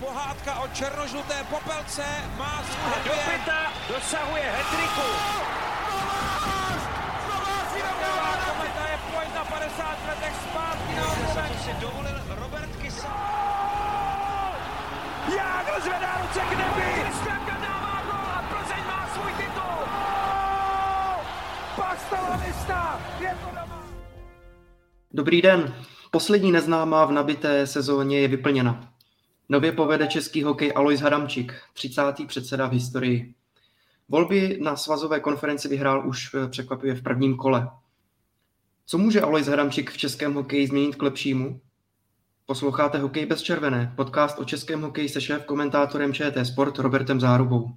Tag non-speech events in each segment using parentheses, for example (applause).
pohádka o černožluté popelce má svůj Do pěta dosahuje hetriku. Kometa je pojď na 50 letech zpátky na Co si dovolil Robert Kysa. Jágr zvedá ruce k nebi. Kristianka dává gol a Plzeň má svůj titul. Pastalanista je to doma. Dobrý den. Poslední neznámá v nabité sezóně je vyplněna. Nově povede český hokej Alois Hadamčík, 30. předseda v historii. Volby na svazové konferenci vyhrál už eh, překvapivě v prvním kole. Co může Alois Hadamčík v českém hokeji změnit k lepšímu? Posloucháte Hokej bez červené, podcast o českém hokeji se šéf komentátorem ČT Sport Robertem Zárubou.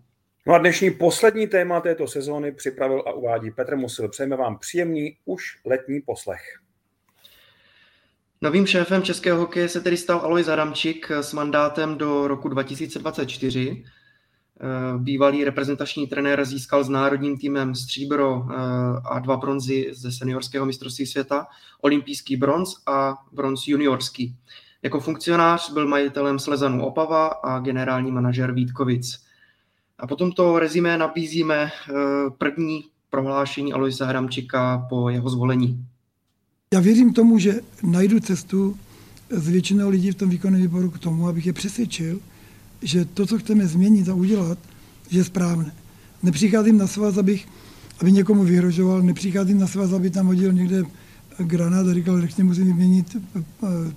No a dnešní poslední téma této sezóny připravil a uvádí Petr Musil. Přejeme vám příjemný už letní poslech. Novým šéfem českého hokeje se tedy stal Alois Adamčík s mandátem do roku 2024. Eh, Bývalý reprezentační trenér získal s národním týmem stříbro eh, a dva bronzy ze seniorského mistrovství světa, olympijský bronz a bronz juniorský. Jako funkcionář byl majitelem Slezanu Opava a generální manažer Vítkovic. A po tomto rezimé nabízíme eh, první prohlášení Aloisa Hramčika po jeho zvolení. Já věřím tomu, že najdu cestu s většinou lidí v tom výkonném výboru k tomu, abych je přesvědčil, že to, co chceme změnit a udělat, je správné. Nepřicházím na svaz, abych, aby někomu vyhrožoval, nepřicházím na svaz, aby tam hodil někde granát a říkal, že musím vyměnit eh,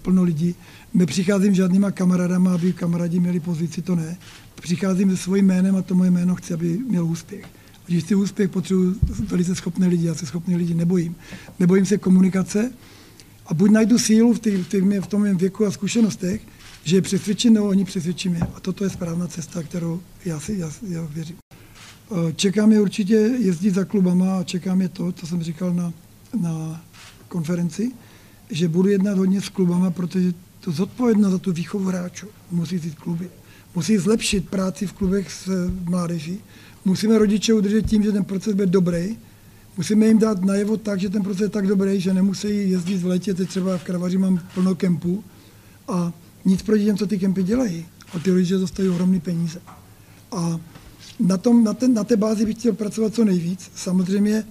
plno lidí. Nepřicházím žádnýma kamarádama, aby kamarádi měli pozici, to ne. Přicházím se svým jménem a to moje jméno chci, aby měl úspěch. Když chci úspěch, potřebuji velice schopné lidi, já se schopné lidi nebojím. Nebojím se komunikace a buď najdu sílu v, tý, v, tý, v tom mém věku a zkušenostech, že je přesvědčím, nebo oni přesvědčí mě. A toto je správná cesta, kterou já si já, já věřím. Čekám je určitě jezdit za klubama a čekám je to, co jsem říkal na, na konferenci, že budu jednat hodně s klubama, protože to zodpovědnost za tu výchovu hráčů musí jít kluby. Musí zlepšit práci v klubech s mládeží, musíme rodiče udržet tím, že ten proces bude dobrý. Musíme jim dát najevo tak, že ten proces je tak dobrý, že nemusí jezdit v létě. Teď třeba v Kravaři mám plno kempů a nic proti těm, co ty kempy dělají. A ty rodiče dostají ohromné peníze. A na, tom, na, ten, na té bázi bych chtěl pracovat co nejvíc. Samozřejmě e,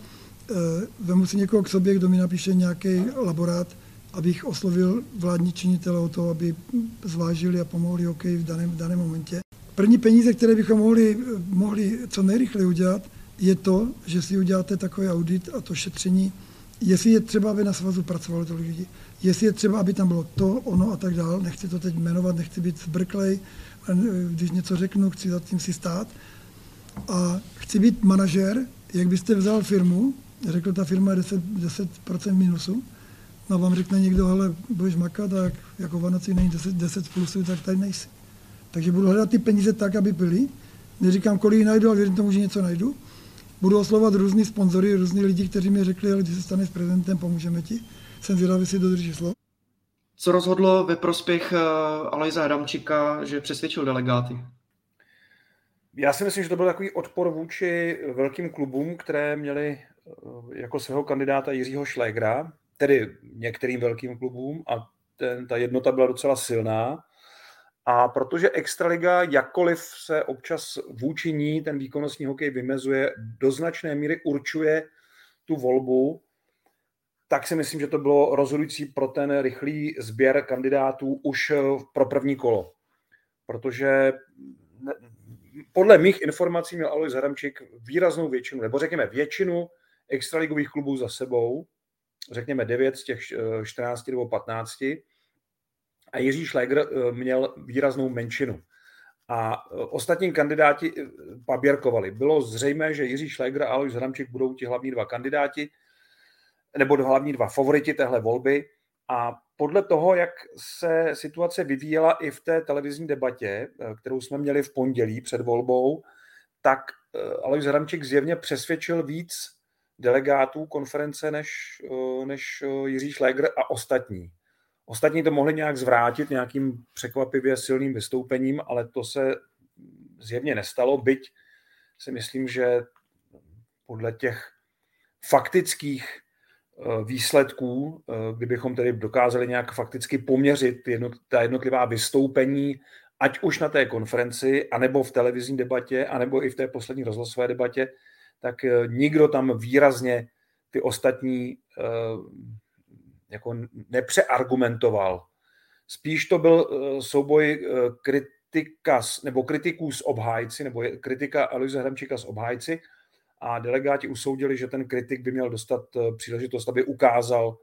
vemu si někoho k sobě, kdo mi napíše nějaký laborát, abych oslovil vládní činitele o to, aby zvážili a pomohli hokej v daném, v daném momentě. První peníze, které bychom mohli, mohli co nejrychleji udělat, je to, že si uděláte takový audit a to šetření, jestli je třeba, aby na svazu pracovalo tolik lidí, jestli je třeba, aby tam bylo to, ono a tak dále. Nechci to teď jmenovat, nechci být zbrklej, když něco řeknu, chci za tím si stát. A chci být manažer, jak byste vzal firmu, řekl, ta firma je 10%, 10% minusu, no a vám řekne někdo, ale budeš makat a jak, jako Vanoci není 10, 10 plusu, tak tady nejsi. Takže budu hledat ty peníze tak, aby byly. Neříkám, kolik najdu, ale věřím tomu, že něco najdu. Budu oslovat různý sponzory, různí lidi, kteří mi řekli, ale když se staneš prezidentem, pomůžeme ti. Jsem zvědavý, jestli dodrží slovo. Co rozhodlo ve prospěch uh, Alojza Adamčika, že přesvědčil delegáty? Já si myslím, že to byl takový odpor vůči velkým klubům, které měli eh, jako svého kandidáta Jiřího Šlégra, tedy některým velkým klubům a ten, ta jednota byla docela silná. A protože Extraliga, jakkoliv se občas vůči ní ten výkonnostní hokej vymezuje, do značné míry určuje tu volbu, tak si myslím, že to bylo rozhodující pro ten rychlý sběr kandidátů už eh, pro první kolo. Protože podle mých informací měl Alois Hadamčík výraznou většinu, nebo řekněme většinu extraligových klubů za sebou, řekněme 9 z těch 14 eh, nebo 15, a Jiří Šlegr eh, měl výraznou menšinu. A eh, ostatní kandidáti eh, paběrkovali. Bylo zřejmé, že Jiří Šlegr a Alois Hramčík budou ti hlavní dva kandidáti, nebo hlavní dva favoriti téhle volby. A podle toho, jak se situace vyvíjela i v té televizní debatě, kterou jsme měli v pondělí před volbou, tak Alois Hramčík zjevně přesvědčil víc delegátů konference než, než Jiří Šlegr a ostatní. Ostatní to mohli nějak zvrátit nějakým překvapivě silným vystoupením, ale to se zjevně nestalo, byť si myslím, že podle těch faktických eh, výsledků, eh, kdybychom tedy dokázali nějak fakticky poměřit ta jednotlivá vystoupení ať už na té konferenci, anebo v televizní debatě, anebo i v té poslední rozhlasové debatě, tak eh, nikdo tam výrazně ty ostatní jako nepřeargumentoval. Spíš to byl souboj kritika, nebo kritiků s obhájci, nebo kritika Aloise Hramčíka s obhájci a delegáti usoudili, že ten kritik by měl dostat příležitost, aby ukázal,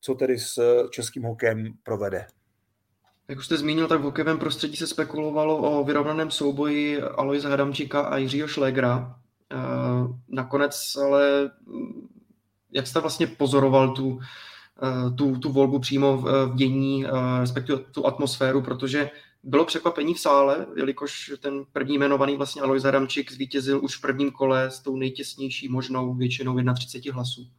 co tedy s českým hokejem provede. Jak už jste zmínil, tak v hokejovém prostředí se spekulovalo o vyrovnaném souboji Aloise Hadamčíka a Jiřího Šlégra. Eh, nakonec ale, mm, jak jste vlastně pozoroval tu, eh, tu, tu volbu přímo v dění, eh, respektive tu atmosféru, protože bylo překvapení v sále, jelikož ten první jmenovaný vlastně Alois Hadamčík zvítězil už v prvním kole s tou nejtěsnější možnou většinou 31 hlasů.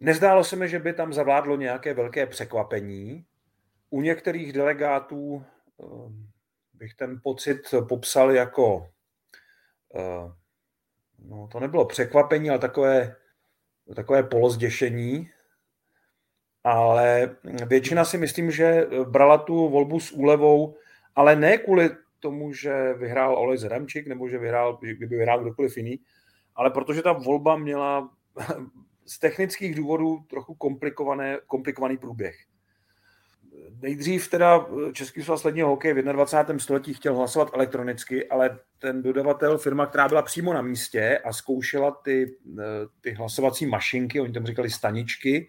Nezdálo se mi, že by tam zavládlo nějaké velké překvapení. U některých delegátů bych ten pocit popsal jako, no to nebylo překvapení, ale takové, takové polozděšení. Ale většina si myslím, že brala tu volbu s úlevou, ale ne kvůli tomu, že vyhrál Olej Zedamčík, nebo že vyhrál, kdyby vyhrál kdokoliv jiný, ale protože ta volba měla (laughs) z technických důvodů trochu komplikované, komplikovaný průběh. Nejdřív teda Český svaz ledního hokeje v 21. století chtěl hlasovat elektronicky, ale ten dodavatel, firma, která byla přímo na místě a zkoušela ty, ty hlasovací mašinky, oni tam říkali staničky,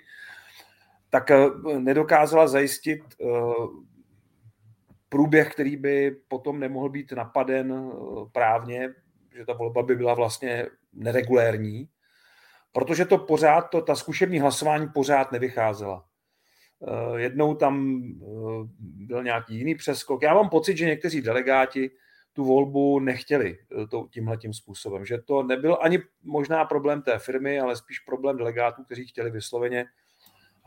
tak eh, nedokázala zajistit eh, průběh, který by potom nemohl být napaden eh, právně, že ta volba by byla vlastně neregulérní protože to pořád, to, ta zkušební hlasování pořád nevycházela. Jednou tam byl nějaký jiný přeskok. Já mám pocit, že někteří delegáti tu volbu nechtěli to, tímhle tím způsobem, že to nebyl ani možná problém té firmy, ale spíš problém delegátů, kteří chtěli vysloveně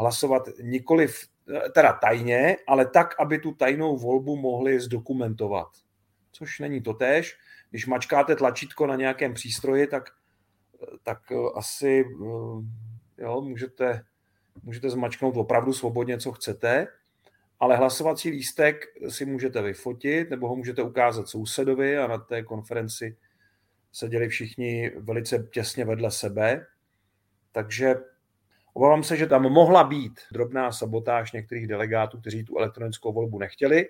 hlasovat nikoliv teda tajně, ale tak, aby tu tajnou volbu mohli zdokumentovat. Což není to tež. Když mačkáte tlačítko na nějakém přístroji, tak tak eh, asi eh, jo, můžete, můžete zmačknout opravdu svobodně, co chcete, ale hlasovací lístek si můžete vyfotit nebo ho můžete ukázat sousedovi a na té konferenci seděli všichni velice těsně vedle sebe. Takže obávám se, že tam mohla být drobná sabotáž některých delegátů, kteří tu elektronickou volbu nechtěli,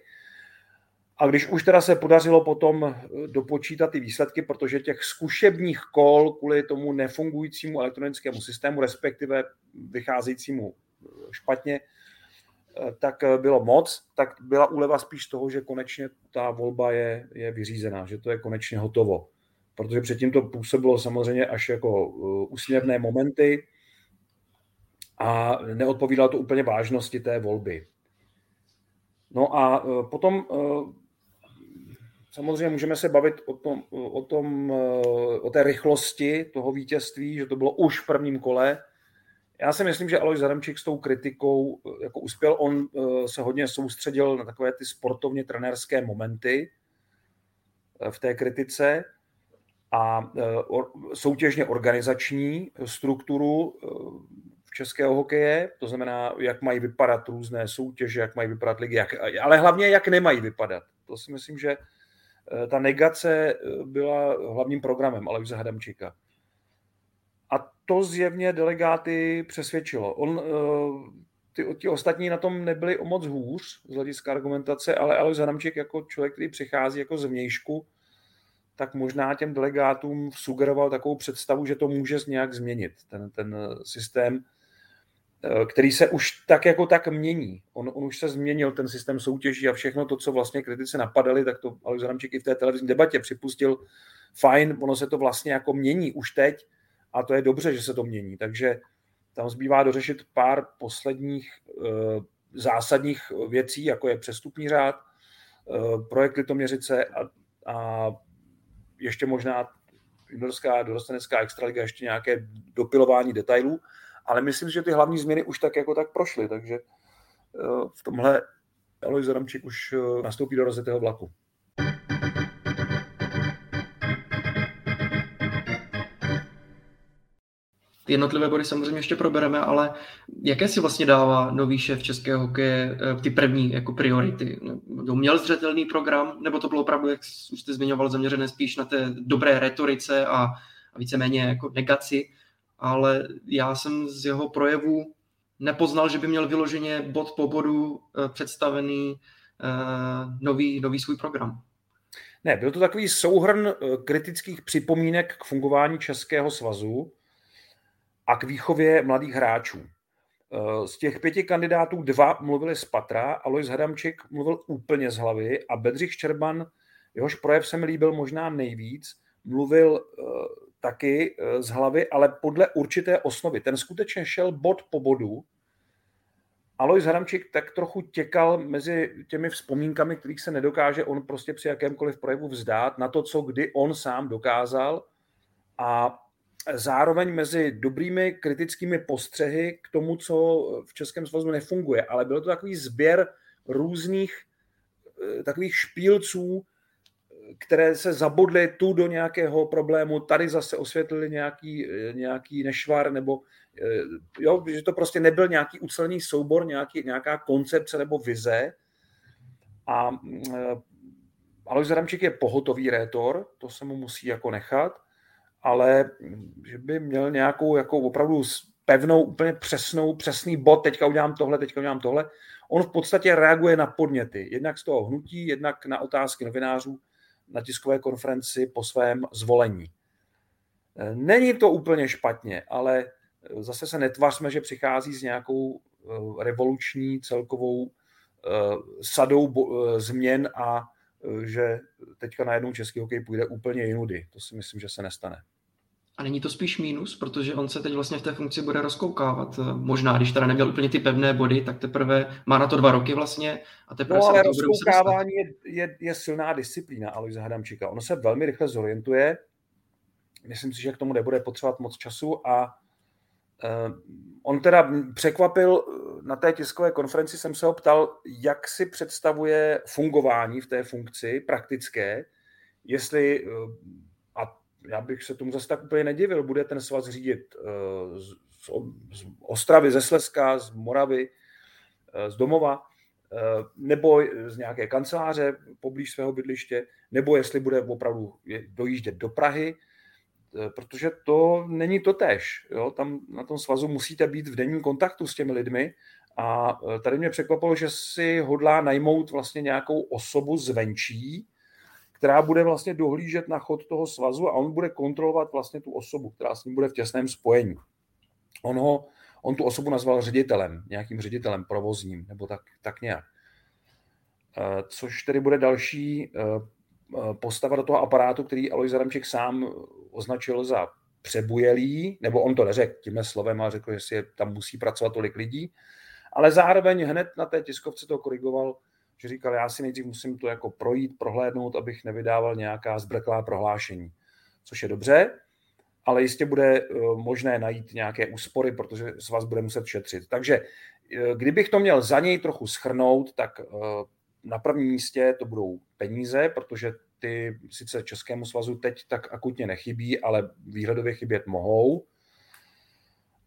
a když už teda se podařilo potom eh, dopočítat ty výsledky, protože těch zkušebních kol kvůli tomu nefungujícímu elektronickému systému, respektive vycházejícímu eh, špatně, eh, tak bylo moc, tak byla úleva spíš toho, že konečně ta volba je, je vyřízená, že to je konečně hotovo. Protože předtím to působilo samozřejmě až jako úsměvné momenty a neodpovídalo to úplně vážnosti té volby. No a potom Samozřejmě můžeme se bavit o, tom, o, tom, eh, o té rychlosti toho vítězství, že to bylo už v prvním kole. Já si myslím, že Alois Zaremčík s tou kritikou jako uspěl. On se hodně soustředil na takové ty sportovně trenérské momenty v té kritice a soutěžně organizační strukturu českého hokeje, to znamená, jak mají vypadat různé soutěže, jak mají vypadat ligy, jak, ale hlavně jak nemají vypadat. To si myslím, že Eh, ta negace eh, byla hlavním programem Alexe Hadamčíka. A to zjevně delegáty přesvědčilo. On, eh, ty, ti ostatní na tom nebyli o moc hůř z hlediska argumentace, ale Alex Hadamčík jako člověk, který přichází jako zvnějšku, tak možná těm delegátům sugeroval takovou představu, že to může nějak změnit, ten, ten systém který se už tak jako tak mění. On, on už se změnil ten systém soutěží a všechno to, co vlastně kritici napadali, tak to Adamčík i v té televizní debatě připustil, fajn, ono se to vlastně jako mění už teď a to je dobře, že se to mění. Takže tam zbývá dořešit pár posledních e, zásadních věcí, jako je přestupní řád, e, projekt Litoměřice a, a ještě možná juniorská dorostenecká extraliga, ještě nějaké dopilování detailů ale myslím, že ty hlavní změny už tak jako tak prošly, takže eh, v tomhle Alois Adamčík už eh, nastoupí do rozjetého vlaku. ty jednotlivé body samozřejmě ještě probereme, ale jaké si vlastně dává nový šéf českého hokeje eh, ty první jako priority? Měl zřetelný program, nebo to bylo opravdu, jak už jste zmiňoval, zaměřené spíš na té dobré retorice a, a víceméně jako negaci, ale já jsem z jeho projevu nepoznal, že by měl vyloženě bod po bodu eh, představený uh, nový, nový svůj program. Ne, byl to takový souhrn eh, kritických připomínek k fungování Českého svazu a k výchově mladých hráčů. Z těch pěti kandidátů dva mluvili z patra, Alois Hadamčík mluvil úplně z hlavy a Bedřich Ščerban, jehož projev se mi líbil možná nejvíc, mluvil taky z hlavy, ale podle určité osnovy. Ten skutečně šel bod po bodu Alois Hadamčík tak trochu těkal mezi těmi vzpomínkami, kterých se nedokáže on prostě při jakémkoliv projevu vzdát, na to, co kdy on sám dokázal a zároveň mezi dobrými kritickými postřehy k tomu, co v Českém svazu nefunguje. Ale byl to takový sběr různých eh, takových špílců, které se zabodly tu do nějakého problému, tady zase osvětlili nějaký, eh, nějaký nešvar, nebo eh, jo, že to prostě nebyl nějaký ucelený soubor, nějaký, nějaká koncepce nebo vize. A eh, Alois Zadamčík je pohotový rétor, to se mu musí jako nechat, ale že by měl nějakou jako opravdu pevnou, úplně přesnou, přesný bod, teďka udělám tohle, teďka udělám tohle. On v podstatě reaguje na podněty, jednak z toho hnutí, jednak na otázky novinářů na tiskové konferenci po svém zvolení. E, není to úplně špatně, ale zase se netvařme, že přichází s nějakou e, revoluční celkovou e, sadou změn a že teďka najednou český hokej půjde úplně jinudy. To si myslím, že se nestane. A není to spíš mínus, protože on se teď vlastně v té funkci bude rozkoukávat. Možná, když teda neměl úplně ty pevné body, tak teprve má na to dva roky vlastně. A teprve no, ale rozkoukávání je, je, je, silná disciplína Aloise Hadamčíka. Ono se velmi rychle zorientuje. Myslím si, že k tomu nebude potřebovat moc času a uh, on teda překvapil na té tiskové konferenci, jsem se ho ptal, jak si představuje fungování v té funkci praktické, jestli uh, já bych se tomu zase tak úplně nedivil, bude ten svaz řídit eh, z, z Ostravy, ze Slezska, z Moravy, eh, z domova, eh, nebo z nějaké kanceláře poblíž svého bydliště, nebo jestli bude opravdu dojíždět do Prahy, protože to není to tež. Jo? Tam na tom svazu musíte být v denním kontaktu s těmi lidmi a tady mě překvapilo, že si hodlá najmout vlastně nějakou osobu zvenčí, která bude vlastně dohlížet na chod toho svazu a on bude kontrolovat vlastně tu osobu, která s ním bude v těsném spojení. On, ho, on tu osobu nazval ředitelem, nějakým ředitelem provozním, nebo tak, tak nějak. Eh, což tedy bude další eh, eh, postava do toho aparátu, který Alois Adamček sám označil za přebujelý, nebo on to neřekl tímhle slovem, ale řekl, že si tam musí pracovat tolik lidí, ale zároveň hned na té tiskovce to korigoval že říkal, já si nejdřív musím to jako projít, prohlédnout, abych nevydával nějaká zbrklá prohlášení, což je dobře, ale jistě bude eh, možné najít nějaké úspory, protože s vás bude muset šetřit. Takže eh, kdybych to měl za něj trochu schrnout, tak eh, na prvním místě to budou peníze, protože ty sice Českému svazu teď tak akutně nechybí, ale výhledově chybět mohou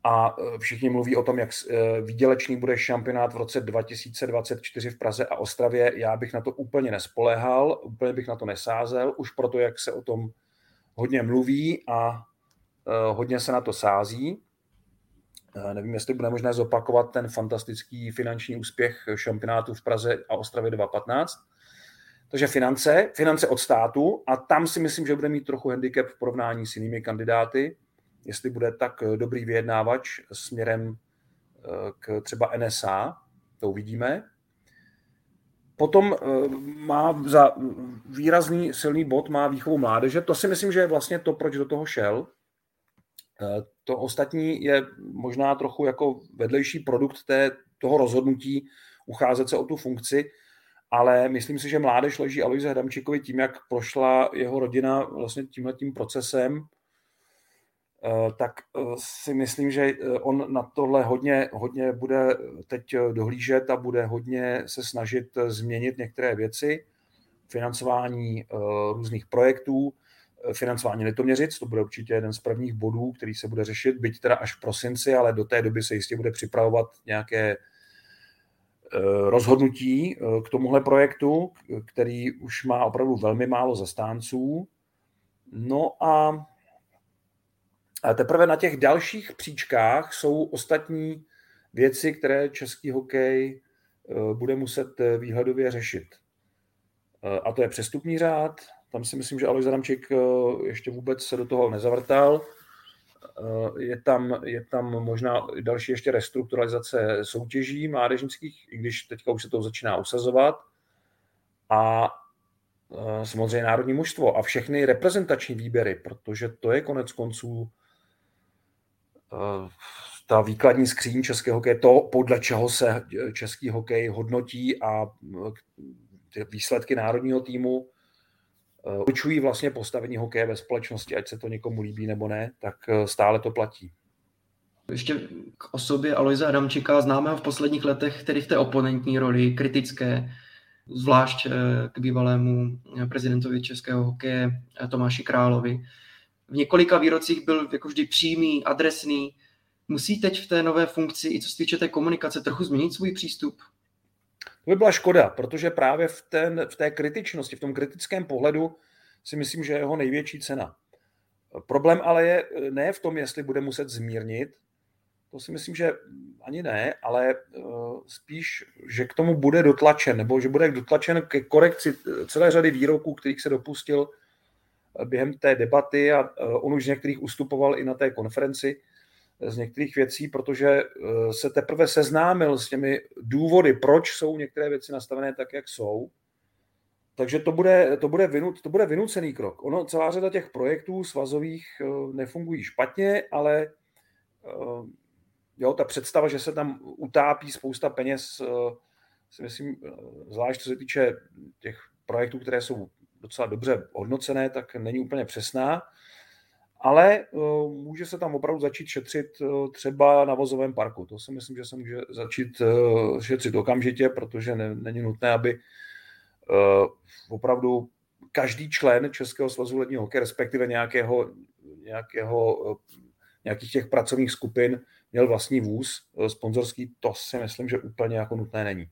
a e, všichni mluví o tom, jak e, výdělečný bude šampionát v roce 2024 v Praze a Ostravě. Já bych na to úplně nespoléhal, úplně bych na to nesázel, už proto, jak se o tom hodně mluví a e, hodně se na to sází. Nevím, jestli bude možné zopakovat ten fantastický finanční úspěch šampionátu v Praze a Ostravě 2015. Takže finance, finance od státu a tam si myslím, že bude mít trochu handicap v porovnání s jinými kandidáty jestli bude tak eh, dobrý vyjednávač směrem eh, k třeba NSA, to uvidíme. Potom eh, má za výrazný silný bod má výchovu mládeže. To si myslím, že je vlastně to, proč do toho šel. To ostatní je možná trochu jako vedlejší produkt té, toho rozhodnutí ucházet se o tu funkci, ale myslím si, že mládež leží Aloise Hradamčíkovi tím, jak prošla jeho rodina vlastně tímhletím procesem, tak eh, si myslím, že eh, on na tohle hodně, hodně bude teď dohlížet a bude hodně se snažit změnit některé věci, financování různých projektů. financování Litoměřic, to bude určitě jeden z prvních bodů, který se bude řešit, byť teda až v prosinci, ale do té doby se jistě bude připravovat nějaké rozhodnutí k tomuhle projektu, který už má opravdu velmi málo zastánců. No a teprve na těch dalších příčkách jsou ostatní věci, které český hokej eh, bude muset eh, výhledově řešit. Eh, a to je přestupní řád. Tam si myslím, že Alois Adamčík ještě vůbec se do toho nezavrtal. Je tam, je tam možná další ještě restrukturalizace soutěží mládežnických, i když teďka už se to začíná usazovat. A samozřejmě národní mužstvo a všechny reprezentační výběry, protože to je konec konců ta výkladní skříň českého hokeje, to, podle čeho se český hokej hodnotí a ty výsledky národního týmu eh, určují vlastně postavení hokeje ve společnosti, ať se to někomu líbí nebo ne, tak eh, stále to platí. Ještě k osobě Aloise Adamčika známe ho v posledních letech tedy v té oponentní roli, kritické, zvlášť eh, k bývalému prezidentovi českého hokeje Tomáši Královi. V několika výrocích byl jako vždy přímý, adresný, musí teď v té nové funkci, i co se týče té komunikace, trochu změnit svůj přístup? To by byla škoda, protože právě v, ten, v té kritičnosti, v tom kritickém pohledu si myslím, že je jeho největší cena. Problém ale je ne v tom, jestli bude muset zmírnit, to si myslím, že ani ne, ale eh, spíš, že k tomu bude dotlačen, nebo že bude dotlačen ke korekci celé řady výroků, kterých se dopustil eh, během té debaty a eh, on už z některých ustupoval i na té konferenci z některých věcí, protože eh, se teprve seznámil s těmi důvody, proč jsou některé věci nastavené tak, jak jsou. Takže to bude, to bude, vinu, to bude vynucený krok. Ono, celá řada těch projektů svazových eh, nefungují špatně, ale eh, jo, ta představa, že se tam utápí spousta peněz, si myslím, zvlášť co se týče těch projektů, které jsou docela dobře hodnocené, tak není úplně přesná ale eh, může se tam opravdu začít šetřit eh, třeba na vozovém parku. To si myslím, že se může začít eh, šetřit okamžitě, protože ne, není nutné, aby opravdu každý člen Českého svazu ledního hokeje, respektive nějakého, nějakého, nějakých těch pracovních skupin, měl vlastní vůz sponzorský, to si myslím, že úplně jako nutné není.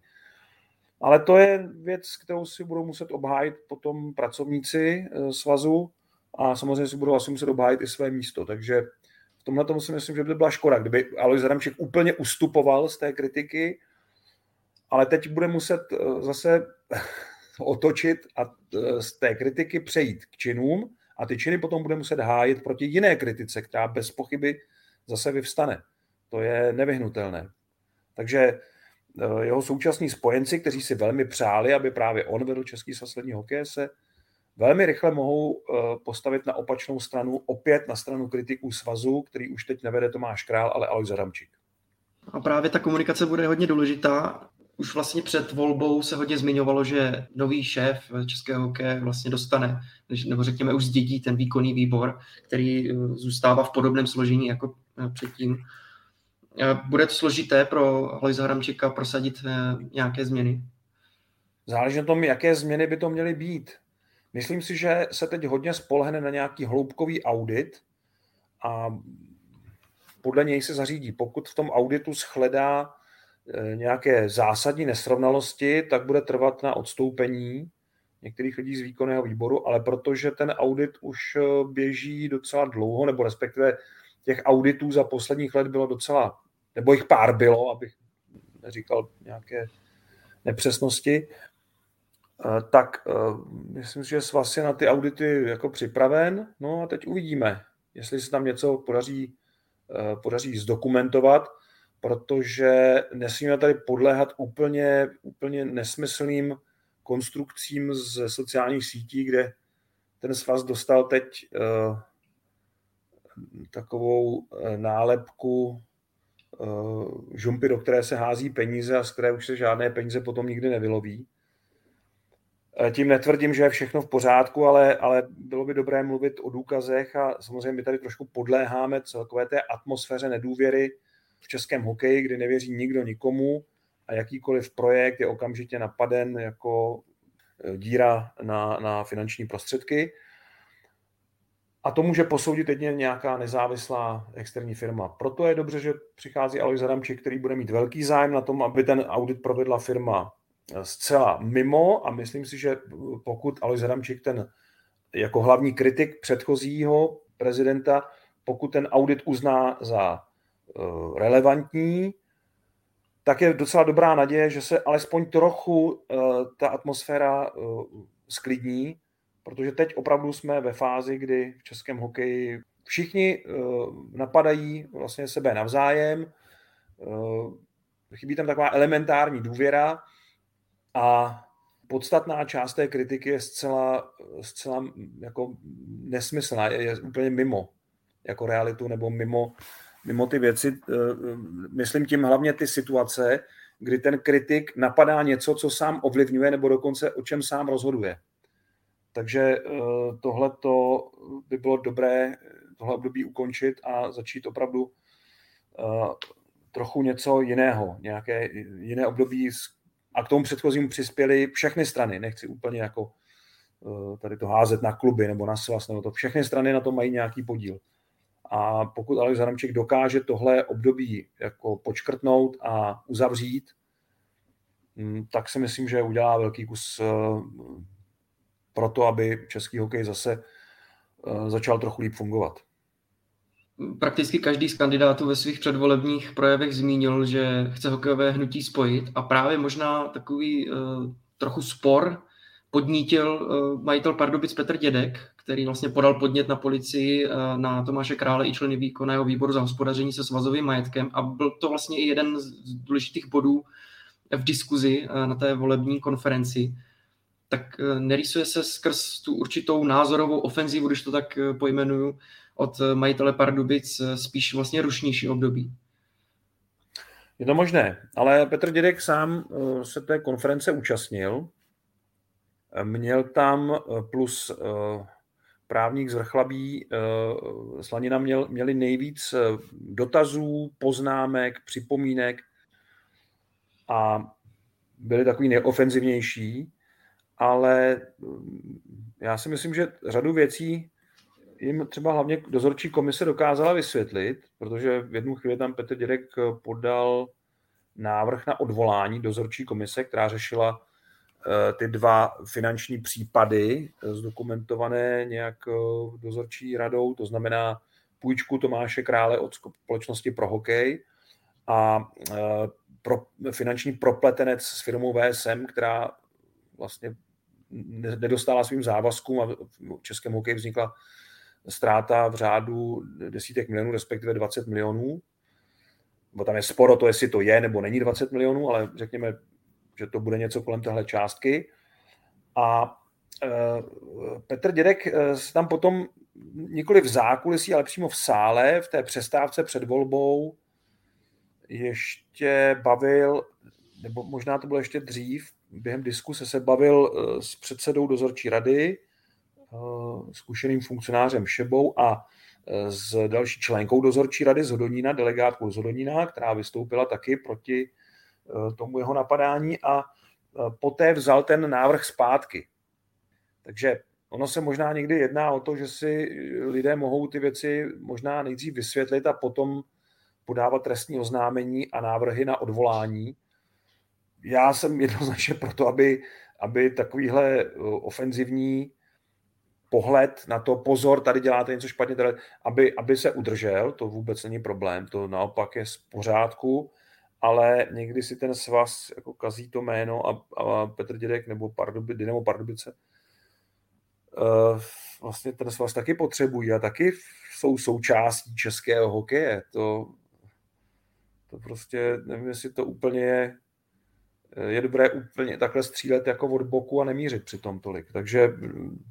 Ale to je věc, kterou si budou muset obhájit potom pracovníci svazu, a samozřejmě si budou asi muset obhájit i své místo. Takže v tomhle tomu si myslím, že by byla škoda, kdyby Alois Adamček úplně ustupoval z té kritiky, ale teď bude muset eh, zase (laughs) otočit a eh, z té kritiky přejít k činům a ty činy potom bude muset hájit proti jiné kritice, která bez pochyby zase vyvstane. To je nevyhnutelné. Takže eh, jeho současní spojenci, kteří si velmi přáli, aby právě on vedl Český svaz hokeje, se velmi rychle mohou eh, postavit na opačnou stranu, opět na stranu kritiků svazu, který už teď nevede Tomáš Král, ale Alois Adamčík. A právě ta komunikace bude hodně důležitá. Už vlastně před volbou se hodně zmiňovalo, že nový šéf českého hokeje vlastně dostane, nebo řekněme už zdědí ten výkonný výbor, který eh, zůstává v podobném složení jako eh, předtím. Bude to složité pro Aloisa Hramčika prosadit nějaké změny? Záleží na tom, jaké změny by to měly být. Myslím si, že se teď hodně spolehne na nějaký hloubkový audit a podle něj se zařídí. Pokud v tom auditu shledá eh, nějaké zásadní nesrovnalosti, tak bude trvat na odstoupení některých lidí z výkonného výboru, ale protože ten audit už eh, běží docela dlouho, nebo respektive těch auditů za posledních let bylo docela, nebo jich pár bylo, abych neříkal nějaké nepřesnosti, Eh, tak eh, myslím, že svaz je na ty audity jako připraven. No a teď uvidíme, jestli se tam něco podaří, eh, podaří zdokumentovat, protože nesmíme tady podléhat úplně, úplně nesmyslným konstrukcím ze sociálních sítí, kde ten svaz dostal teď takovou nálepku žumpy, do které se hází peníze a z které už se žádné peníze potom nikdy nevyloví. Eh, tím netvrdím, že je všechno v pořádku, ale, ale bylo by dobré mluvit o důkazech a samozřejmě my tady trošku podléháme celkové té atmosféře nedůvěry v českém hokeji, kdy nevěří nikdo nikomu a jakýkoliv projekt je okamžitě napaden jako eh, díra na, na finanční prostředky. A to může posoudit jedině nějaká nezávislá externí firma. Proto je dobře, že přichází Alois Adamčík, který bude mít velký zájem na tom, aby ten audit provedla firma zcela mimo a myslím si, že pokud Alois Adamčík ten jako hlavní kritik předchozího prezidenta, pokud ten audit uzná za uh, relevantní, tak je docela dobrá naděje, že se alespoň trochu ta atmosféra sklidní, protože teď opravdu jsme ve fázi, kdy v českém hokeji všichni uh, napadají vlastně sebe navzájem, uh, chybí tam taková elementární důvěra a podstatná část té kritiky je zcela, zcela jako nesmyslná, je, je úplně mimo jako realitu nebo mimo, mimo ty věci. Eh, myslím tím hlavně ty situace, kdy ten kritik napadá něco, co sám ovlivňuje nebo dokonce o čem sám rozhoduje. Takže eh, tohle by bylo dobré tohle období ukončit a začít opravdu eh, trochu něco jiného, nějaké jiné období a k tomu předchozímu přispěly všechny strany. Nechci úplně jako tady to házet na kluby nebo na svaz, nebo to všechny strany na to mají nějaký podíl. A pokud Alex Haramček dokáže tohle období jako počkrtnout a uzavřít, mm, tak si myslím, že udělá velký kus eh, pro to, aby český hokej zase eh, začal trochu líp fungovat. Prakticky každý z kandidátů ve svých předvolebních projevech zmínil, že chce hokejové hnutí spojit a právě možná takový uh, trochu spor podnítil uh, majitel Pardubic Petr Dědek, který vlastně podal podnět na policii uh, na Tomáše Krále i členy výkonného výboru za hospodaření se svazovým majetkem a byl to vlastně i jeden z důležitých bodů v diskuzi uh, na té volební konferenci. Tak uh, nerýsuje se skrz tu určitou názorovou ofenzivu, když to tak uh, pojmenuju, od majitele Pardubic spíš vlastně rušnější období. Je to možné, ale Petr Dědek sám se té konference účastnil Měl tam eh, plus eh, právník z Vrchlabí, eh, Slanina měl, měli nejvíc dotazů, poznámek, připomínek a byli takový nejofenzivnější, ale já si myslím, že řadu věcí jim třeba hlavně dozorčí komise dokázala vysvětlit, protože v jednu chvíli tam Petr Dědek podal návrh na odvolání dozorčí komise, která řešila Eh, ty dva finanční případy eh, zdokumentované nějak eh, dozorčí radou, to znamená půjčku Tomáše Krále od společnosti pro hokej a pro, finanční propletenec s firmou VSM, která vlastně nedostala svým závazkům a v českém hokeji vznikla ztráta v řádu desítek milionů, respektive 20 milionů. Bo tam je sporo to, jestli to je nebo není 20 milionů, ale řekněme že to bude něco kolem téhle částky. A e, Petr Dědek e, se tam potom nikoli v zákulisí, ale přímo v sále, v té přestávce před volbou ještě bavil, nebo možná to bylo ještě dřív, během diskuse se bavil e, s předsedou dozorčí rady, zkušeným funkcionářem Šebou a s další členkou dozorčí rady z delegátkou z která vystoupila taky proti Eh, tomu jeho napadání a eh, poté vzal ten návrh zpátky. Takže ono se možná někdy jedná o to, že si lidé mohou ty věci možná nejdřív vysvětlit a potom podávat trestní oznámení a návrhy na odvolání. Já jsem jednoznačně proto, aby, aby takovýhle eh, ofenzivní pohled na to, pozor, tady děláte něco špatně, tady, aby, aby se udržel, to vůbec není problém, to naopak je z pořádku, ale někdy si ten svaz jako kazí to jméno a, a Petr Dědek nebo Pardubi, Dynamo Pardubice uh, vlastně ten svaz taky potřebují a taky jsou součástí českého hokeje. To, to prostě, nevím, jestli to úplně je, je dobré úplně takhle střílet jako od boku a nemířit přitom tolik. Takže mm,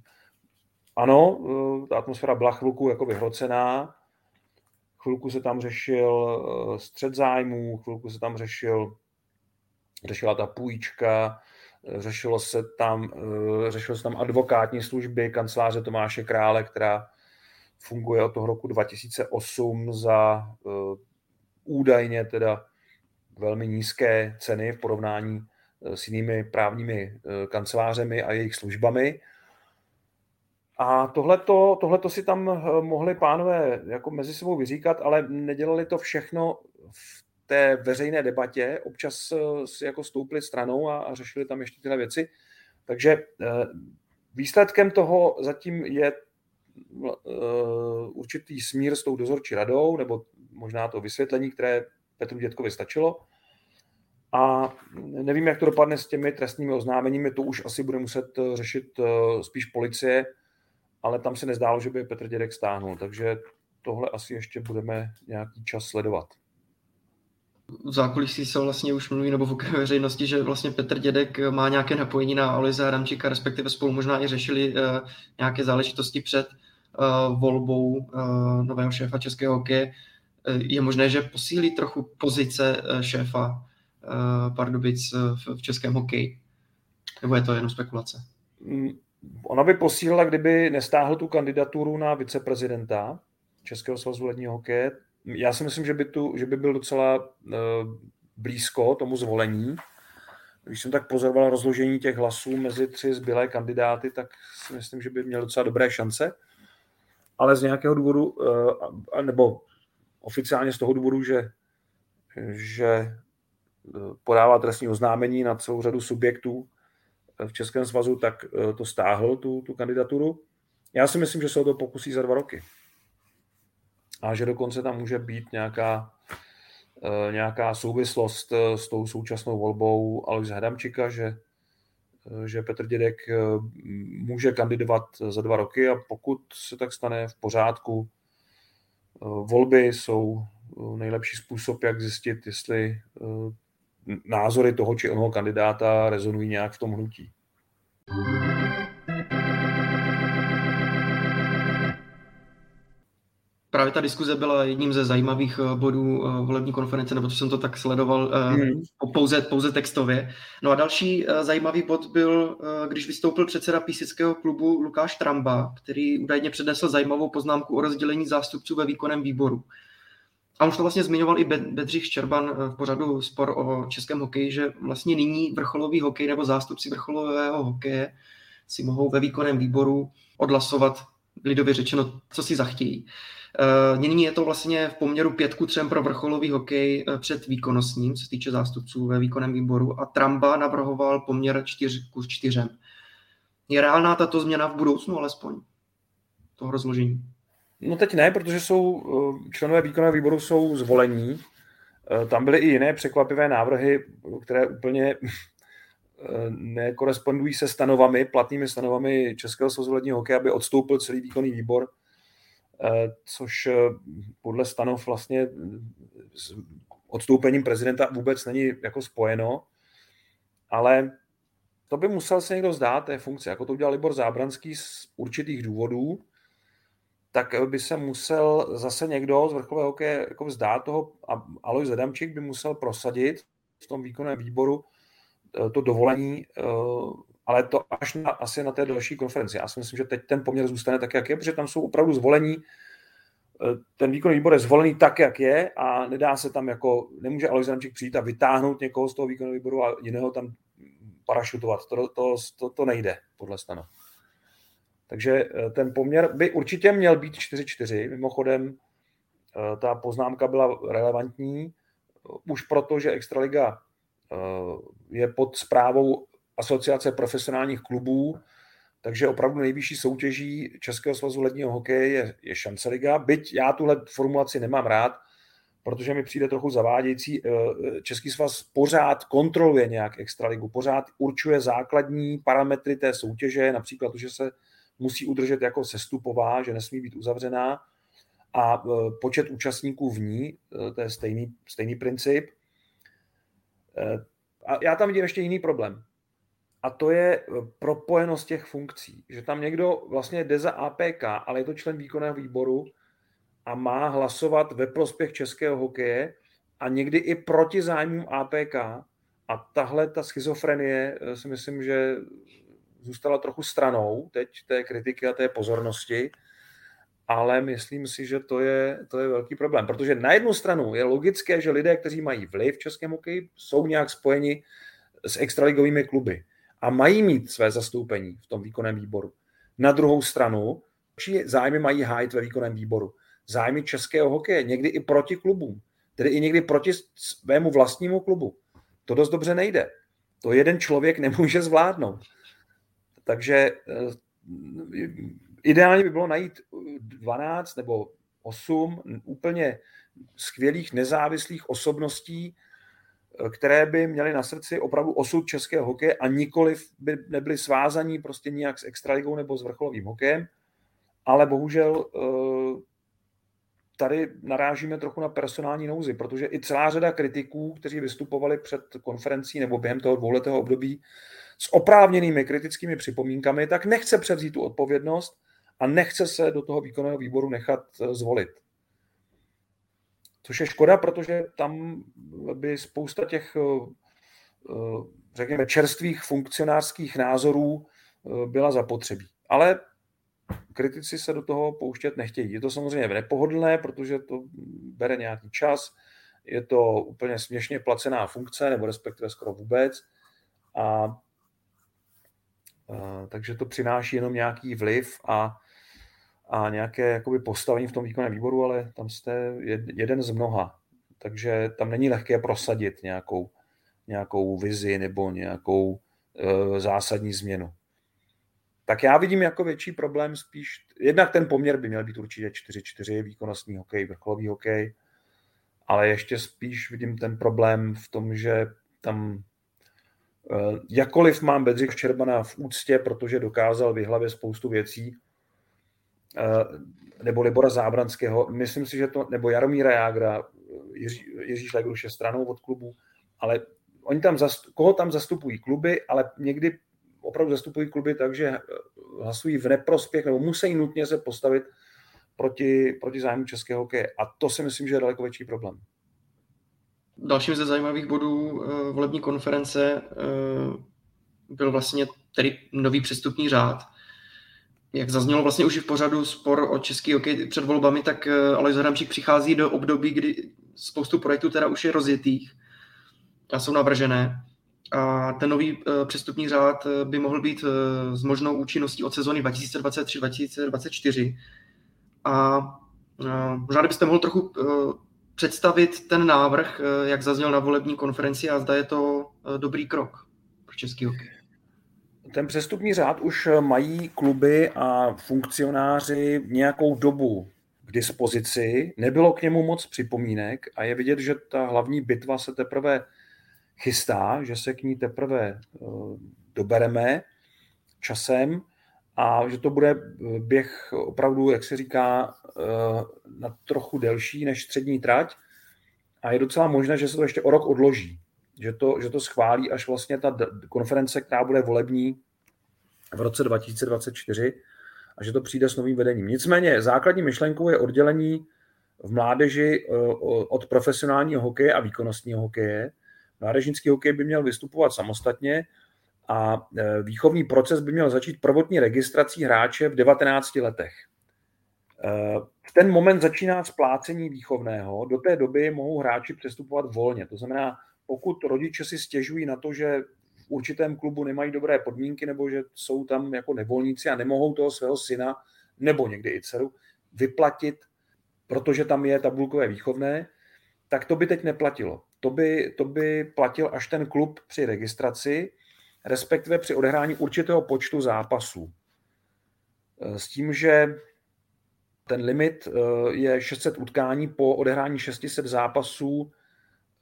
ano, eh, ta atmosféra byla chvilku jako vyhrocená, chvilku se tam řešil eh, střed zájmů, chvilku se tam řešil, řešila ta půjčka, eh, řešilo se tam, eh, řešilo se tam advokátní služby kanceláře Tomáše Krále, která funguje od toho roku 2008 za údajně teda velmi nízké ceny v porovnání s jinými právními kancelářemi a jejich službami. A tohleto, tohleto si tam eh, mohli pánové jako mezi sebou vyříkat, ale nedělali to všechno v té veřejné debatě. Občas eh, si jako stoupili stranou a, a řešili tam ještě tyhle věci. Takže eh, výsledkem toho zatím je určitý smír s tou dozorčí radou, nebo možná to vysvětlení, které Petru Dětkovi stačilo. A nevím, jak to dopadne s těmi trestními oznámeními, to už asi bude muset řešit spíš policie, ale tam se nezdálo, že by Petr Dědek stáhnul, takže tohle asi ještě budeme nějaký čas sledovat. V zákulisí se vlastně už mluví, nebo v veřejnosti, že vlastně Petr Dědek má nějaké napojení na Olize Adamčíka, respektive spolu možná i řešili nějaké záležitosti před volbou nového šéfa českého hokeje. Je možné, že posílí trochu pozice šéfa Pardubic uh, v, v českém hokeji? Nebo je to jenom spekulace? Mm, Ona by posílila, kdyby nestáhl tu kandidaturu na viceprezidenta Českého svazu ledního hokeje. Já si myslím, že by, tu, že by byl docela uh, blízko tomu zvolení. Když jsem tak pozoroval rozložení těch hlasů mezi tři zbylé kandidáty, tak si myslím, že by měl docela dobré šance. Ale z nějakého důvodu, nebo oficiálně z toho důvodu, že, že eh, podává trestní oznámení na celou řadu subjektů, v Českém svazu, tak eh, to stáhl, tu, tu kandidaturu. Já si myslím, že se o to pokusí za dva roky. A že dokonce tam může být nějaká, eh, nějaká souvislost eh, s tou současnou volbou Alois Hadamčika, že, že Petr Dědek může kandidovat za dva roky a pokud se tak stane v pořádku, volby jsou nejlepší způsob, jak zjistit, jestli názory toho či onoho kandidáta rezonují nějak v tom hnutí. Právě ta diskuze byla jedním ze zajímavých eh, bodů eh, volební konference, nebo to jsem to tak sledoval hmm. pouze, pouze textově. No a další zajímavý bod byl, když vystoupil předseda písického klubu Lukáš Tramba, který údajně přednesl zajímavou poznámku o rozdělení zástupců ve výkonném výboru. A už to vlastně zmiňoval i Bedřich Ščerban eh, v pořadu Spor o českém hokeji, že vlastně nyní vrcholový hokej nebo zástupci vrcholového hokeje si mohou ve výkonném výboru odhlasovat, lidově řečeno, co si zachtějí. Eh, nyní je to vlastně v poměru pět ku třem pro vrcholový hokej eh, před výkonnostním, co se týče zástupců ve výkonném výboru a Tramba navrhoval poměr 4 ku 4. Je reálná tato změna v budoucnu alespoň toho rozložení? No teď ne, protože jsou eh, členové výkonného výboru jsou zvolení. Eh, tam byly i jiné překvapivé návrhy, které úplně (laughs) eh, nekorespondují se stanovami, platnými stanovami Českého svazu ledního hokeje, aby odstoupil celý výkonný výbor, což podle stanov vlastně s odstoupením prezidenta vůbec není jako spojeno, ale to by musel se někdo zdát té funkce, jako to udělal Libor Zábranský z určitých důvodů, tak by se musel zase někdo z vrcholového hokeje jako vzdát toho a Alois Zadamčík by musel prosadit v tom výkonném výboru eh, to dovolení, eh, ale to až na, asi na té další konferenci. Já si myslím, že teď ten poměr zůstane tak, jak je, protože tam jsou opravdu zvolení, eh, ten výkonný výbor je zvolený tak, jak je a nedá se tam jako, nemůže Alois Zadamčík přijít a vytáhnout někoho z toho výkonného výboru a jiného tam parašutovat. To, to, to, to nejde podle stanu. Takže eh, ten poměr by určitě měl být 4-4. Mimochodem, eh, ta poznámka byla relevantní už proto, že Extraliga eh, je pod zprávou Asociace profesionálních klubů, takže opravdu nejvyšší soutěží Českého svazu ledního hokeje je, je šance liga. Byť já tuhle formulaci nemám rád, protože mi přijde trochu zavádějící. Český svaz pořád kontroluje nějak extraligu, pořád určuje základní parametry té soutěže, například to, že se musí udržet jako sestupová, že nesmí být uzavřená a e, počet účastníků v ní, e, to je stejný, stejný princip. E, a já tam vidím ještě jiný problém. A to je propojenost těch funkcí. Že tam někdo vlastně jde za APK, ale je to člen výkonného výboru a má hlasovat ve prospěch českého hokeje a někdy i proti zájmům APK. A tahle ta schizofrenie si myslím, že zůstala trochu stranou teď té kritiky a té pozornosti, ale myslím si, že to je, to je velký problém, protože na jednu stranu je logické, že lidé, kteří mají vliv v českém hokeji, jsou nějak spojeni s extraligovými kluby a mají mít své zastoupení v tom výkonném výboru. Na druhou stranu, či zájmy mají hájit ve výkonném výboru. Zájmy českého hokeje, někdy i proti klubům, tedy i někdy proti svému vlastnímu klubu. To dost dobře nejde. To jeden člověk nemůže zvládnout. Takže eh, ideálně by bylo najít 12 nebo 8 úplně skvělých nezávislých osobností, které by měly na srdci opravdu osud českého hokeje a nikoli by nebyly svázaní prostě nijak s extraligou nebo s vrcholovým hokejem. Ale bohužel eh, tady narážíme trochu na personální nouzi, protože i celá řada kritiků, kteří vystupovali před konferencí nebo během toho dvouletého období s oprávněnými kritickými připomínkami, tak nechce převzít tu odpovědnost a nechce se do toho výkonného výboru nechat eh, zvolit. Což je škoda, protože tam by spousta těch, eh, eh, řekněme, čerstvých funkcionářských názorů byla zapotřebí. Ale kritici se do toho pouštět nechtějí. Je to samozřejmě nepohodlné, protože to bere nějaký čas, je to úplně směšně placená funkce, nebo respektive skoro vůbec. A, a takže to přináší jenom nějaký vliv a, a nějaké jakoby postavení v tom výkonném výboru, ale tam jste jeden z mnoha. Takže tam není lehké prosadit nějakou, nějakou vizi nebo nějakou e, zásadní změnu tak já vidím jako větší problém spíš, jednak ten poměr by měl být určitě 4-4, výkonnostní hokej, vrcholový hokej, ale ještě spíš vidím ten problém v tom, že tam eh, jakkoliv mám Bedřich Čerbana v úctě, protože dokázal vyhlavě spoustu věcí, eh, nebo Libora Zábranského, myslím si, že to, nebo Jaromíra Jágra, Jiří, Jiří Šlegr už je stranou od klubu, ale oni tam, zastup, koho tam zastupují kluby, ale někdy opravdu zastupují kluby tak, že hlasují v neprospěch nebo musí nutně se postavit proti, proti zájmu českého hokeje. A to si myslím, že je daleko větší problém. Dalším ze zajímavých bodů uh, volební konference uh, byl vlastně tedy nový přestupní řád. Jak zaznělo vlastně už i v pořadu spor o český hokej před volbami, tak uh, Aleš Zadamčík přichází do období, kdy spoustu projektů teda už je rozjetých a jsou navržené. A ten nový přestupní řád eh, by mohl být s možnou účinností od sezóny 2023-2024. A možná byste mohl trochu představit ten návrh, uh, jak zazněl na volební konferenci a zda je to uh, dobrý krok pro český hokej. Ten přestupní řád už mají kluby a funkcionáři nějakou dobu k dispozici. Nebylo k němu moc připomínek a je vidět, že ta hlavní bitva se teprve chystá, že se k ní teprve eh, dobereme časem a že to bude eh, běh opravdu, jak se říká, eh, na trochu delší než střední trať. A je docela možné, že se to ještě o rok odloží, že to, že to schválí až vlastně ta konference, která bude volební v roce 2024 a že to přijde s novým vedením. Nicméně základní myšlenkou je oddělení v mládeži od profesionálního hokeje a výkonnostního hokeje, Mládežnický hokej by měl vystupovat samostatně a e, výchovný proces by měl začít prvotní registrací hráče v 19 letech. E, v ten moment začíná splácení výchovného, do té doby mohou hráči přestupovat volně. To znamená, pokud rodiče si stěžují na to, že v určitém klubu nemají dobré podmínky nebo že jsou tam jako nevolníci a nemohou toho svého syna nebo někdy i dceru vyplatit, protože tam je tabulkové výchovné, tak to by teď neplatilo to by, to by platil až ten klub při registraci, respektive při odehrání určitého počtu zápasů. E, s tím, že ten limit e, je 600 utkání po odehrání 600 zápasů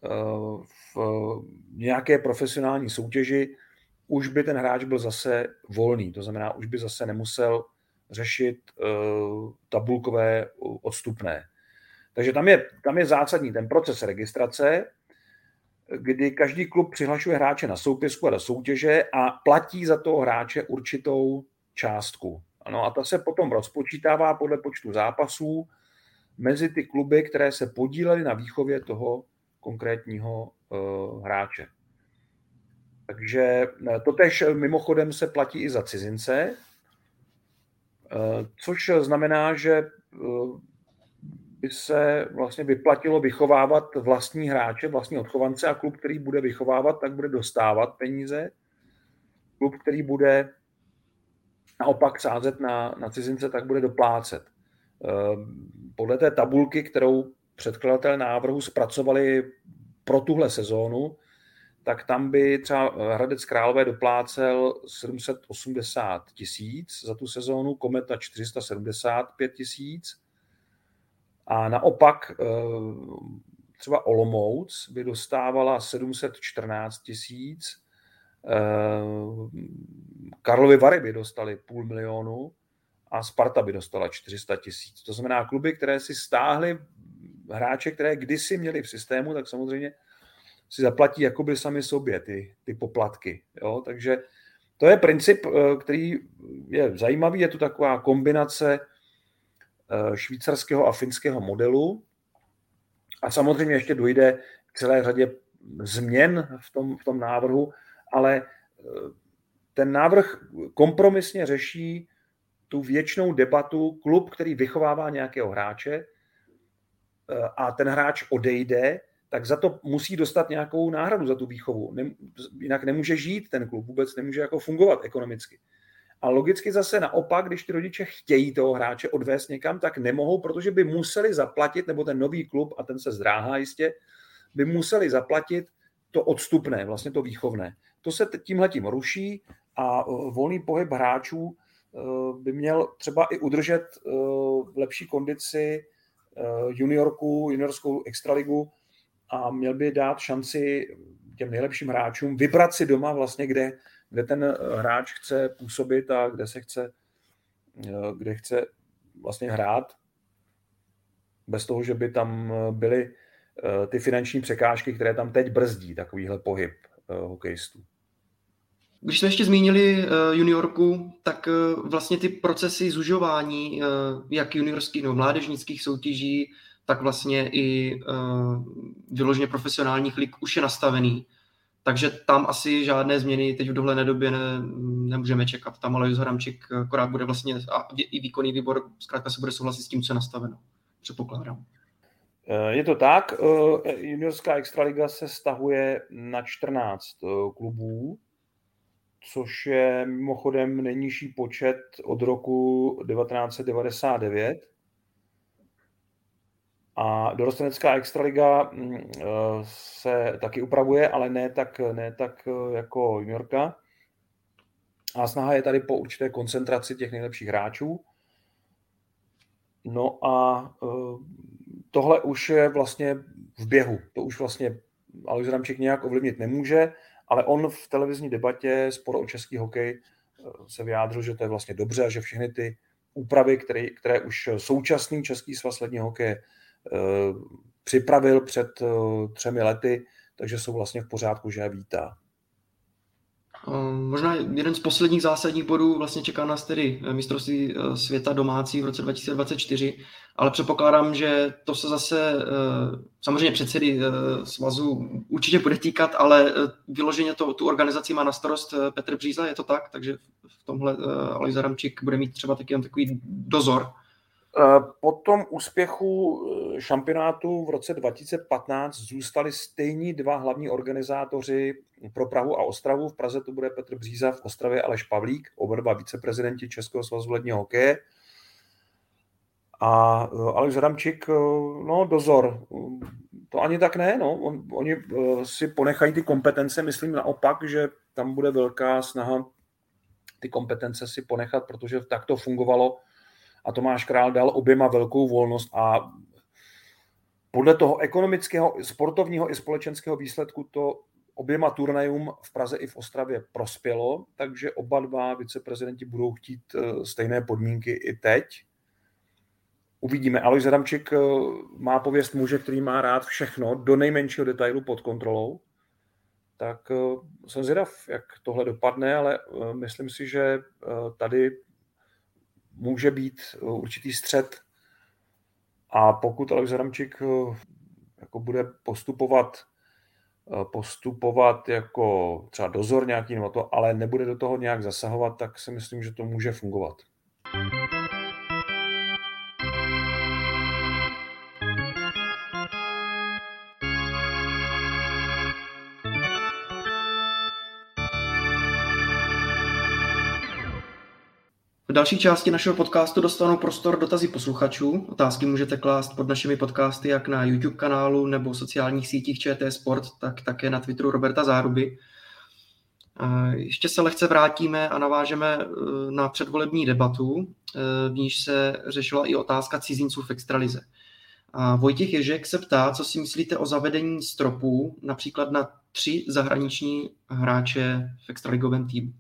e, v nějaké profesionální soutěži, už by ten hráč byl zase volný. To znamená, už by zase nemusel řešit tabulkové odstupné. Takže tam je, tam je zásadní ten proces registrace, kdy každý klub přihlašuje hráče na soupisku a do soutěže a platí za toho hráče určitou částku. Ano, a ta se potom rozpočítává podle počtu zápasů mezi ty kluby, které se podílely na výchově toho konkrétního uh, hráče. Takže eh, to tež mimochodem se platí i za cizince, uh, což znamená, že uh, by se vlastně vyplatilo vychovávat vlastní hráče, vlastní odchovance a klub, který bude vychovávat, tak bude dostávat peníze. Klub, který bude naopak sázet na, na cizince, tak bude doplácet. Podle té tabulky, kterou předkladatel návrhu zpracovali pro tuhle sezónu, tak tam by třeba Hradec Králové doplácel 780 tisíc za tu sezónu, Kometa 475 tisíc. A naopak eh, třeba Olomouc by dostávala 714 tisíc, eh, Karlovy Vary by dostali půl milionu a Sparta by dostala 400 tisíc. To znamená kluby, které si stáhly hráče, které kdysi měli v systému, tak samozřejmě si zaplatí jakoby sami sobě ty, ty poplatky. Jo? Takže to je princip, eh, který je zajímavý, je to taková kombinace švýcarského a finského modelu. A samozřejmě ještě dojde k celé řadě změn v tom, v tom návrhu, ale eh, ten návrh kompromisně řeší tu věčnou debatu klub, který vychovává nějakého hráče a ten hráč odejde, tak za to musí dostat nějakou náhradu za tu výchovu. Jinak nemůže žít ten klub, vůbec nemůže jako fungovat ekonomicky. A logicky zase naopak, když ty rodiče chtějí toho hráče odvést někam, tak nemohou, protože by museli zaplatit, nebo ten nový klub, a ten se zdráhá jistě, by museli zaplatit to odstupné, vlastně to výchovné. To se tímhletím ruší a e, volný pohyb hráčů e, by měl třeba i udržet e, v lepší kondici juniorku, juniorskou extraligu, a měl by dát šanci těm nejlepším hráčům vybrat si doma vlastně, kde, kde ten hráč chce působit a kde se chce, kde chce vlastně hrát, bez toho, že by tam byly eh, ty finanční překážky, které tam teď brzdí takovýhle pohyb eh, hokejistů. Když jsme ještě zmínili juniorku, tak vlastně ty procesy zužování jak juniorských nebo mládežnických soutěží, tak vlastně i uh, vyloženě profesionálních lig už je nastavený. Takže tam asi žádné změny teď v dohledné době ne, nemůžeme čekat. Tam ale Haramčík akorát bude vlastně a i výkonný výbor zkrátka se bude souhlasit s tím, co je nastaveno. Předpokládám. Eh, je to tak. Eh, juniorská extraliga se stahuje na 14 klubů, což je mimochodem nejnižší počet od roku 1999. A dorostenecká extraliga mm, eh, se taky upravuje, ale ne tak, ne tak eh, jako juniorka. A snaha je tady po určité koncentraci těch nejlepších hráčů. No a eh, tohle už je vlastně v běhu. To už vlastně Alois Ramčík nějak ovlivnit nemůže, ale on v televizní debatě sporo o český hokej se vyjádřil, že to je vlastně dobře a že všechny ty úpravy, které, které už současný český svaz ledního hokeje připravil před eh, třemi lety, takže jsou vlastně v pořádku, že je vítá. Eh, možná jeden z posledních zásadních bodů vlastně čeká nás tedy mistrovství světa domácí v roce 2024, ale předpokládám, že to se zase samozřejmě předsedy svazu určitě bude týkat, ale vyloženě to, tu organizaci má na starost Petr Bříza, je to tak, takže v tomhle Aleš Zaramčík bude mít třeba taky takový dozor Eh, po tom úspěchu eh, šampionátu v roce 2015 zůstali stejní dva hlavní organizátoři pro Prahu a Ostravu. V Praze to bude Petr Bříza, v Ostravě Aleš Pavlík, oba dva viceprezidenti Českého svazu ledního hokeje. A eh, Aleš Adamčík, no dozor, to ani tak ne, no. On, oni si ponechají ty kompetence, myslím naopak, že tam bude velká snaha ty kompetence si ponechat, protože tak to fungovalo a Tomáš Král dal oběma velkou volnost a podle toho ekonomického, sportovního i společenského výsledku to oběma turnajům v Praze i v Ostravě prospělo, takže oba dva viceprezidenti budou chtít eh, stejné podmínky i teď. Uvidíme. Alois Adamčík eh, má pověst muže, který má rád všechno do nejmenšího detailu pod kontrolou. Tak eh, jsem zvědav, jak tohle dopadne, ale myslím si, že tady může být eh, určitý střed. A pokud Alex Adamčík eh, jako bude postupovat eh, postupovat jako třeba dozor nějaký nebo to, ale nebude do toho nějak zasahovat, tak si myslím, že to může fungovat. V další části našeho podcastu dostanou prostor dotazy posluchačů. Otázky můžete klást pod našimi podcasty jak na YouTube kanálu nebo sociálních sítích ČT Sport, tak také na Twitteru Roberta Záruby. Ještě se lehce vrátíme a navážeme eh, na předvolební debatu, eh, v níž se řešila i otázka cizinců v extralize. A Vojtěch Ježek se ptá, co si myslíte o zavedení stropů například na tři zahraniční hráče v extraligovém týmu.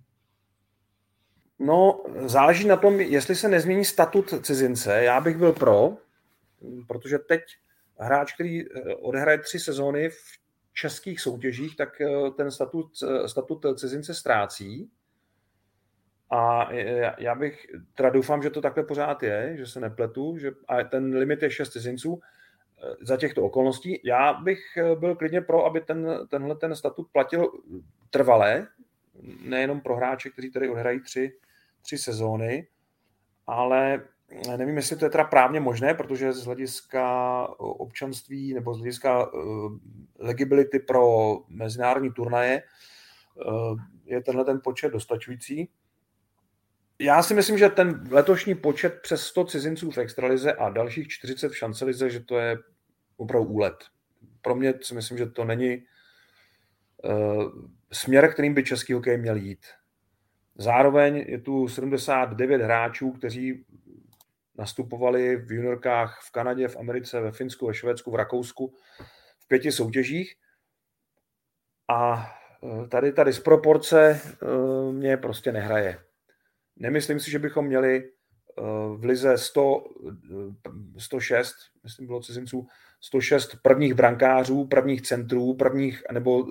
No, záleží na tom, jestli se nezmění statut cizince. Já bych byl pro, protože teď hráč, který eh, odehraje tři sezóny v českých soutěžích, tak eh, ten statut, eh, statut cizince ztrácí. A já bych, teda doufám, že to takhle pořád je, že se nepletu, že a ten limit je šest cizinců za těchto okolností. Já bych byl klidně pro, aby ten, tenhle ten statut platil trvalé, nejenom pro hráče, kteří tady odhrají tři, tři sezóny, ale nevím, jestli to je teda právně možné, protože z hlediska občanství nebo z hlediska uh, legibility pro mezinárodní turnaje uh, je tenhle ten počet dostačující. Já si myslím, že ten letošní počet přes 100 cizinců v extralize a dalších 40 v šancelize, že to je opravdu úlet. Pro mě si myslím, že to není uh, směr, kterým by český hokej měl jít. Zároveň je tu 79 hráčů, kteří nastupovali v juniorkách v Kanadě, v Americe, ve Finsku, ve Švédsku, v Rakousku v pěti soutěžích. A e, tady ta disproporce e, mě prostě nehraje. Nemyslím si, že bychom měli e, v lize 100, 106, myslím bylo cizinců, 106 prvních brankářů, prvních centrů, prvních nebo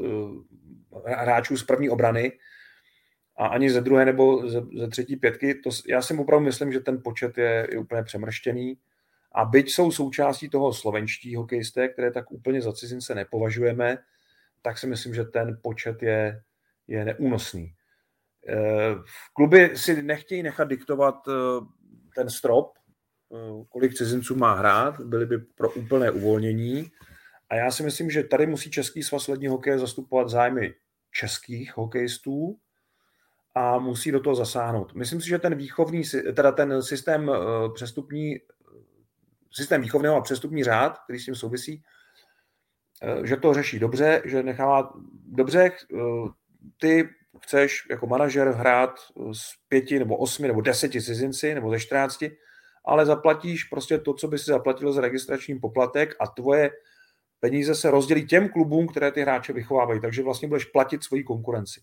hráčů z první obrany, a ani ze druhé nebo ze, ze třetí pětky. To, já si opravdu myslím, že ten počet je, je úplně přemrštěný. A byť jsou součástí toho slovenští hokejisté, které tak úplně za cizince nepovažujeme, tak si myslím, že ten počet je, je neúnosný. V eh, kluby si nechtějí nechat diktovat eh, ten strop, eh, kolik cizinců má hrát, byli by pro úplné uvolnění. A já si myslím, že tady musí Český svaz lední hokeje zastupovat zájmy českých hokejistů a musí do toho zasáhnout. Myslím si, že ten výchovný, teda ten systém eh, přestupní, systém výchovného a přestupní řád, který s tím souvisí, eh, že to řeší dobře, že nechává dobře, eh, ty chceš jako manažer hrát s pěti nebo osmi nebo deseti cizinci nebo ze čtrnácti, ale zaplatíš prostě to, co by si zaplatil za registrační poplatek a tvoje peníze se rozdělí těm klubům, které ty hráče vychovávají, takže vlastně budeš platit svoji konkurenci.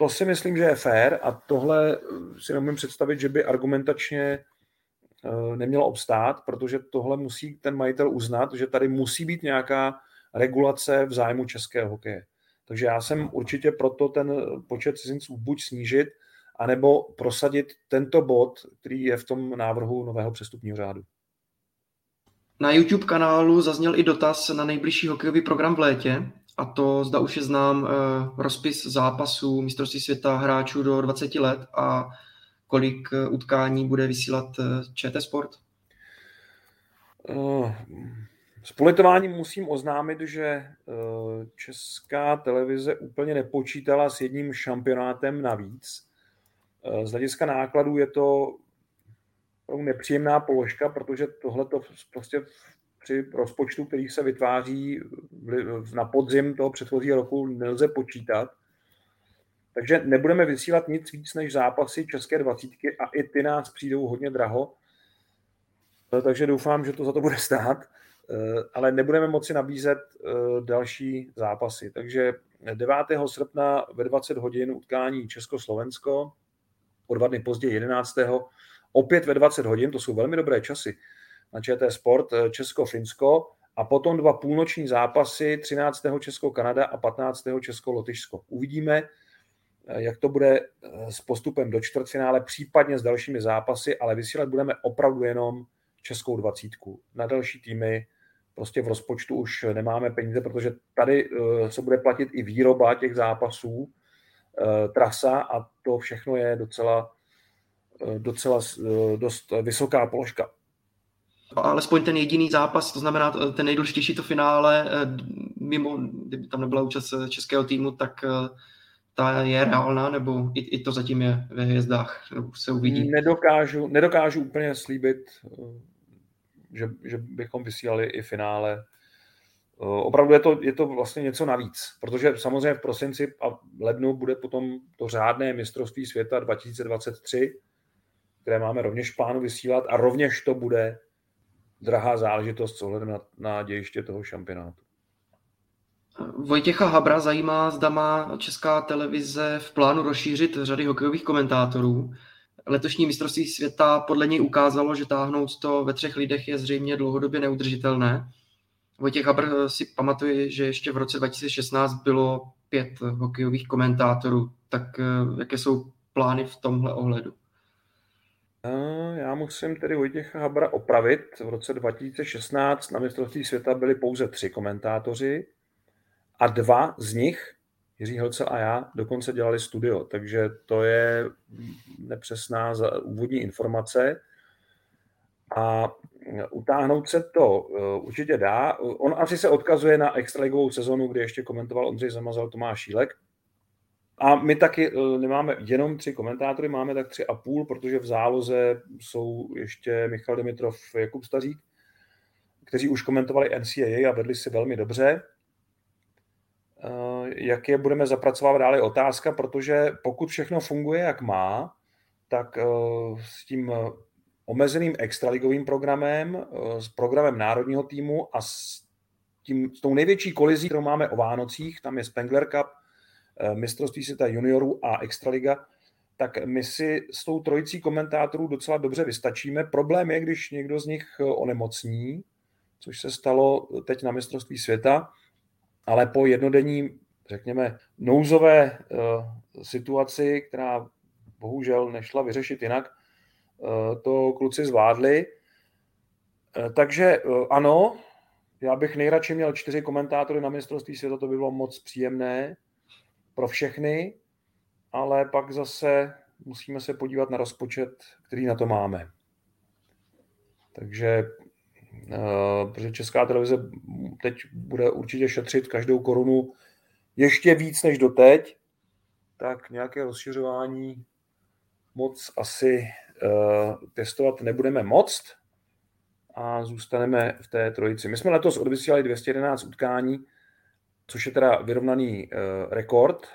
To si myslím, že je fér a tohle si nemůžu představit, že by argumentačně eh, nemělo obstát, protože tohle musí ten majitel uznat, že tady musí být nějaká regulace v zájmu českého hokeje. Takže já jsem určitě proto ten počet cizinců buď snížit, anebo prosadit tento bod, který je v tom návrhu nového přestupního řádu. Na YouTube kanálu zazněl i dotaz na nejbližší hokejový program v létě a to zda už je znám uh, rozpis zápasů mistrovství světa hráčů do 20 let a kolik uh, utkání bude vysílat uh, ČT Sport? S politováním musím oznámit, že česká televize úplně nepočítala s jedním šampionátem navíc. Z hlediska nákladů je to nepříjemná položka, protože tohle to prostě při rozpočtu, který se vytváří na podzim toho předchozího roku, nelze počítat. Takže nebudeme vysílat nic víc než zápasy České dvacítky a i ty nás přijdou hodně draho. Takže doufám, že to za to bude stát, ale nebudeme moci nabízet eh, další zápasy. Takže 9. srpna ve 20 hodin utkání Česko-Slovensko, o dva dny později 11. opět ve 20 hodin, to jsou velmi dobré časy na ČT Sport eh, Česko-Finsko a potom dva půlnoční zápasy 13. Česko-Kanada a 15. Česko-Lotyšsko. Uvidíme, eh, jak to bude eh, s postupem do čtvrtfinále, případně s dalšími zápasy, ale vysílat budeme opravdu jenom českou dvacítku. Na další týmy prostě v rozpočtu už nemáme peníze, protože tady se bude platit i výroba těch zápasů, trasa a to všechno je docela, docela dost vysoká položka alespoň ten jediný zápas, to znamená ten nejdůležitější to finále, eh, mimo, kdyby tam nebyla účast českého týmu, tak, eh, ta je reálná, nebo i, i to zatím je ve hvězdách, se uvidí? Nedokážu, nedokážu úplně slíbit, eh, že, že bychom vysílali i finále. Eh, opravdu je to, je to vlastně něco navíc, protože samozřejmě v prosinci a lednu bude potom to řádné mistrovství světa 2023, které máme rovněž plánu vysílat a rovněž to bude drahá záležitost s ohledem na, na dějiště toho šampionátu. Vojtěcha Habra zajímá, zda má česká televize v plánu rozšířit řady hokejových komentátorů. Letošní mistrovství světa podle něj ukázalo, že táhnout to ve třech lidech je zřejmě dlouhodobě neudržitelné. Vojtěch Habr si pamatuje, že ještě v roce 2016 bylo pět hokejových komentátorů. Tak eh, jaké jsou plány v tomhle ohledu? Já musím tedy Vojtěcha Habra opravit. V roce 2016 na mistrovství světa byli pouze tři komentátoři a dva z nich, Jiří Helce a já, dokonce dělali studio, takže to je nepřesná úvodní informace. A utáhnout se to eh, určitě dá. On asi se odkazuje na extraligovou sezonu, kdy ještě komentoval Ondřej Zamazal, Tomáš Šílek. A my taky eh, nemáme jenom tři komentátory, máme tak tři a půl, protože v záloze jsou ještě Michal Dimitrov, Jakub Stařík, kteří už komentovali NCAA a vedli si velmi dobře. Eh, jak je budeme zapracovat dále otázka, protože pokud všechno funguje, jak má, tak eh, s tím omezeným extraligovým programem, s programem národního týmu a s, tím, s tou největší kolizí, kterou máme o Vánocích, tam je Spengler Cup, mistrovství světa juniorů a extraliga, tak my si s tou trojicí komentátorů docela dobře vystačíme. Problém je, když někdo z nich eh, onemocní, což se stalo teď na mistrovství světa, ale po jednodenní, řekněme, nouzové situaci, která bohužel nešla vyřešit jinak, to kluci zvládli. Takže ano, já bych nejradši měl čtyři komentátory na mistrovství světa, to by bylo moc příjemné pro všechny, ale pak zase musíme se podívat na rozpočet, který na to máme. Takže uh, protože Česká televize teď bude určitě šetřit každou korunu ještě víc než doteď, tak nějaké rozšiřování moc asi uh, testovat nebudeme moc a zůstaneme v té trojici. My jsme letos odvysílali 211 utkání, což je teda vyrovnaný uh, rekord.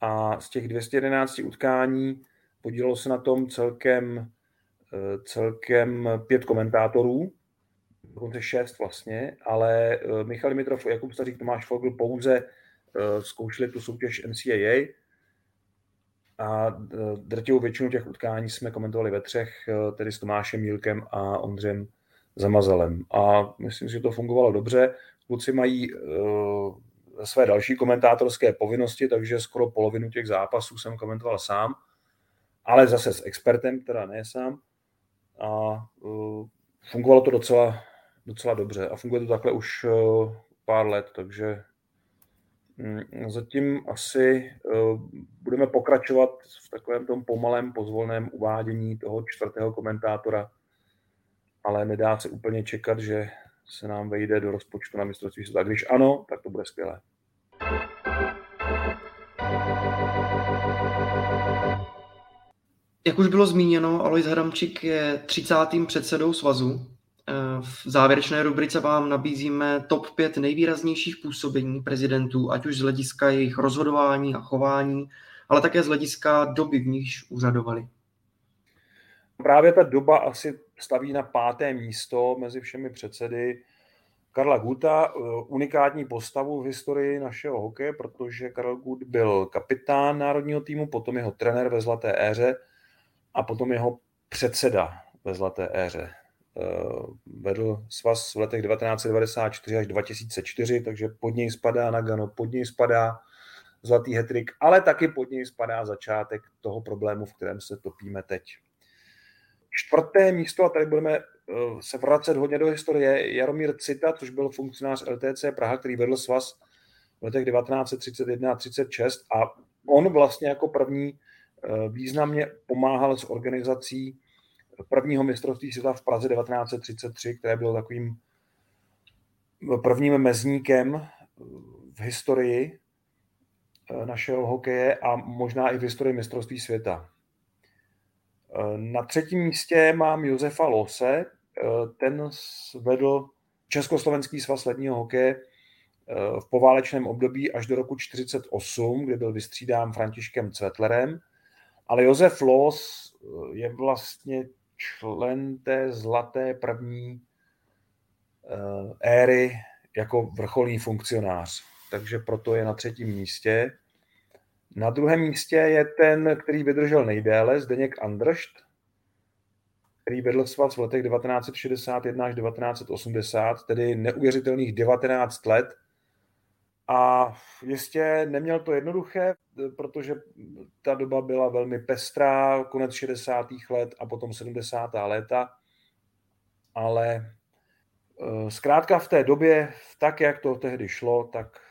A z těch 211 utkání podílelo se na tom celkem, uh, celkem pět komentátorů, dokonce šest vlastně, ale uh, Michal Dimitrov, Jakub Stařík, Tomáš Fogl pouze zkoušeli tu soutěž NCAA a drtivou většinu těch utkání jsme komentovali ve třech, tedy s Tomášem Mílkem a Ondřem Zamazalem. A myslím, že to fungovalo dobře. Kluci mají uh, své další komentátorské povinnosti, takže skoro polovinu těch zápasů jsem komentoval sám, ale zase s expertem, teda ne sám. A uh, fungovalo to docela, docela dobře. A funguje to takhle už uh, pár let, takže um, zatím asi uh, budeme pokračovat v takovém tom pomalém, pozvolném uvádění toho čtvrtého komentátora, ale nedá se úplně čekat, že se nám vejde do rozpočtu na mistrovství světa. Když ano, tak to bude skvělé. Jak už bylo zmíněno, Alois Hramčík je 30. předsedou svazu. V závěrečné rubrice vám nabízíme top 5 nejvýraznějších působení prezidentů, ať už z hlediska jejich rozhodování a chování, ale také z hlediska doby, v níž úřadovali. Právě ta doba asi staví na páté místo mezi všemi předsedy Karla Guta, eh, unikátní postavu v historii našeho hokeje, protože Karel Gut byl kapitán národního týmu, potom jeho trenér ve zlaté éře a potom jeho předseda ve zlaté éře. Eh, vedl svaz v letech 1994 až 2004, takže pod něj spadá Nagano, pod něj spadá zlatý hetrik, ale taky pod něj spadá začátek toho problému, v kterém se topíme teď. Čtvrté místo, a tady budeme eh, se vracet hodně do historie, Jaromír Cita, což byl funkcionář LTC Praha, který vedl svaz v letech 1931 a 36 a on vlastně jako první eh, významně pomáhal s organizací prvního mistrovství světa v Praze 1933, které bylo takovým prvním mezníkem v historii našeho hokeje a možná i v historii mistrovství světa. Na třetím místě mám Josefa Lose, ten vedl Československý svaz ledního hokeje v poválečném období až do roku 1948, kdy byl vystřídán Františkem Cvetlerem. Ale Josef Los je vlastně člen té zlaté první éry jako vrcholný funkcionář. Takže proto je na třetím místě. Na druhém místě je ten, který vydržel nejdéle, Zdeněk Andršt, který vedl svaz v letech 1961 až 1980, tedy neuvěřitelných 19 let. A jistě neměl to jednoduché, protože ta doba byla velmi pestrá, konec 60. let a potom 70. léta. Ale eh, zkrátka v té době, tak jak to tehdy šlo, tak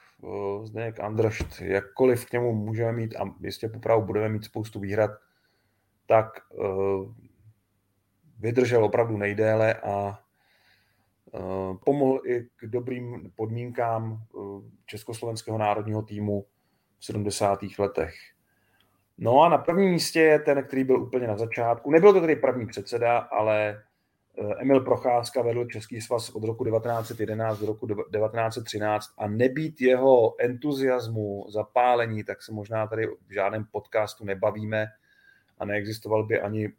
Zdeněk Andršt, jakkoliv k němu můžeme mít, a jistě popravu budeme mít spoustu výhrad, tak eh, vydržel opravdu nejdéle a eh, pomohl i k dobrým podmínkám eh, československého národního týmu v 70. letech. No a na prvním místě je ten, který byl úplně na začátku. Nebyl to tedy první předseda, ale eh, Emil Procházka vedl Český svaz od roku 1911 do roku 1913 a nebýt jeho entuziasmu, zapálení, tak se možná tady v žádném podcastu nebavíme a neexistoval by ani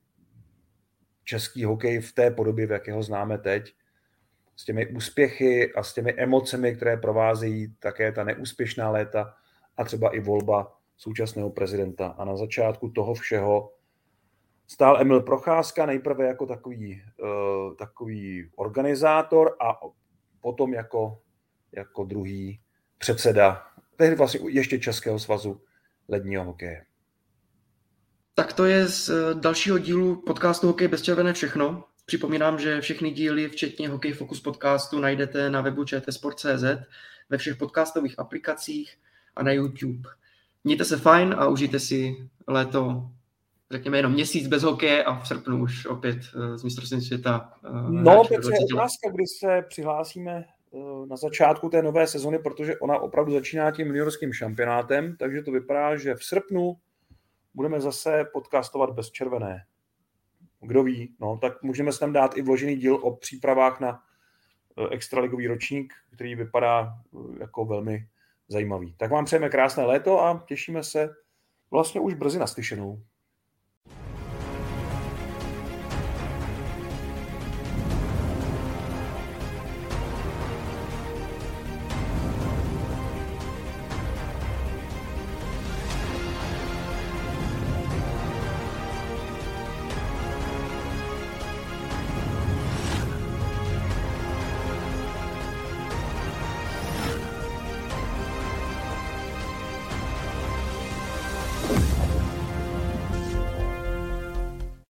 český hokej v té podobě, v jaké ho známe teď, s těmi úspěchy a s těmi emocemi, které provázejí také ta neúspěšná léta a třeba i volba současného prezidenta. A na začátku toho všeho stál Emil Procházka nejprve jako takový, uh, takový organizátor a potom jako, jako druhý předseda, tehdy vlastně ještě Českého svazu ledního hokeje. Tak to je z eh, dalšího dílu podcastu Hokej bez červené všechno. Připomínám, že všechny díly, včetně Hokej Focus podcastu, najdete na webu čtsport.cz, ve všech podcastových aplikacích a na YouTube. Mějte se fajn a užijte si léto, řekněme jenom měsíc bez hokeje a v srpnu už opět eh, z mistrovství světa. Eh, no, to je otázka, kdy se přihlásíme na začátku té nové sezony, protože ona opravdu začíná tím juniorským šampionátem, takže to vypadá, že v srpnu budeme zase podcastovat bez červené. Kdo ví, no, tak můžeme se tam dát i vložený díl o přípravách na eh, extraligový ročník, který vypadá eh, jako velmi zajímavý. Tak vám přejeme krásné léto a těšíme se vlastně už brzy naslyšenou.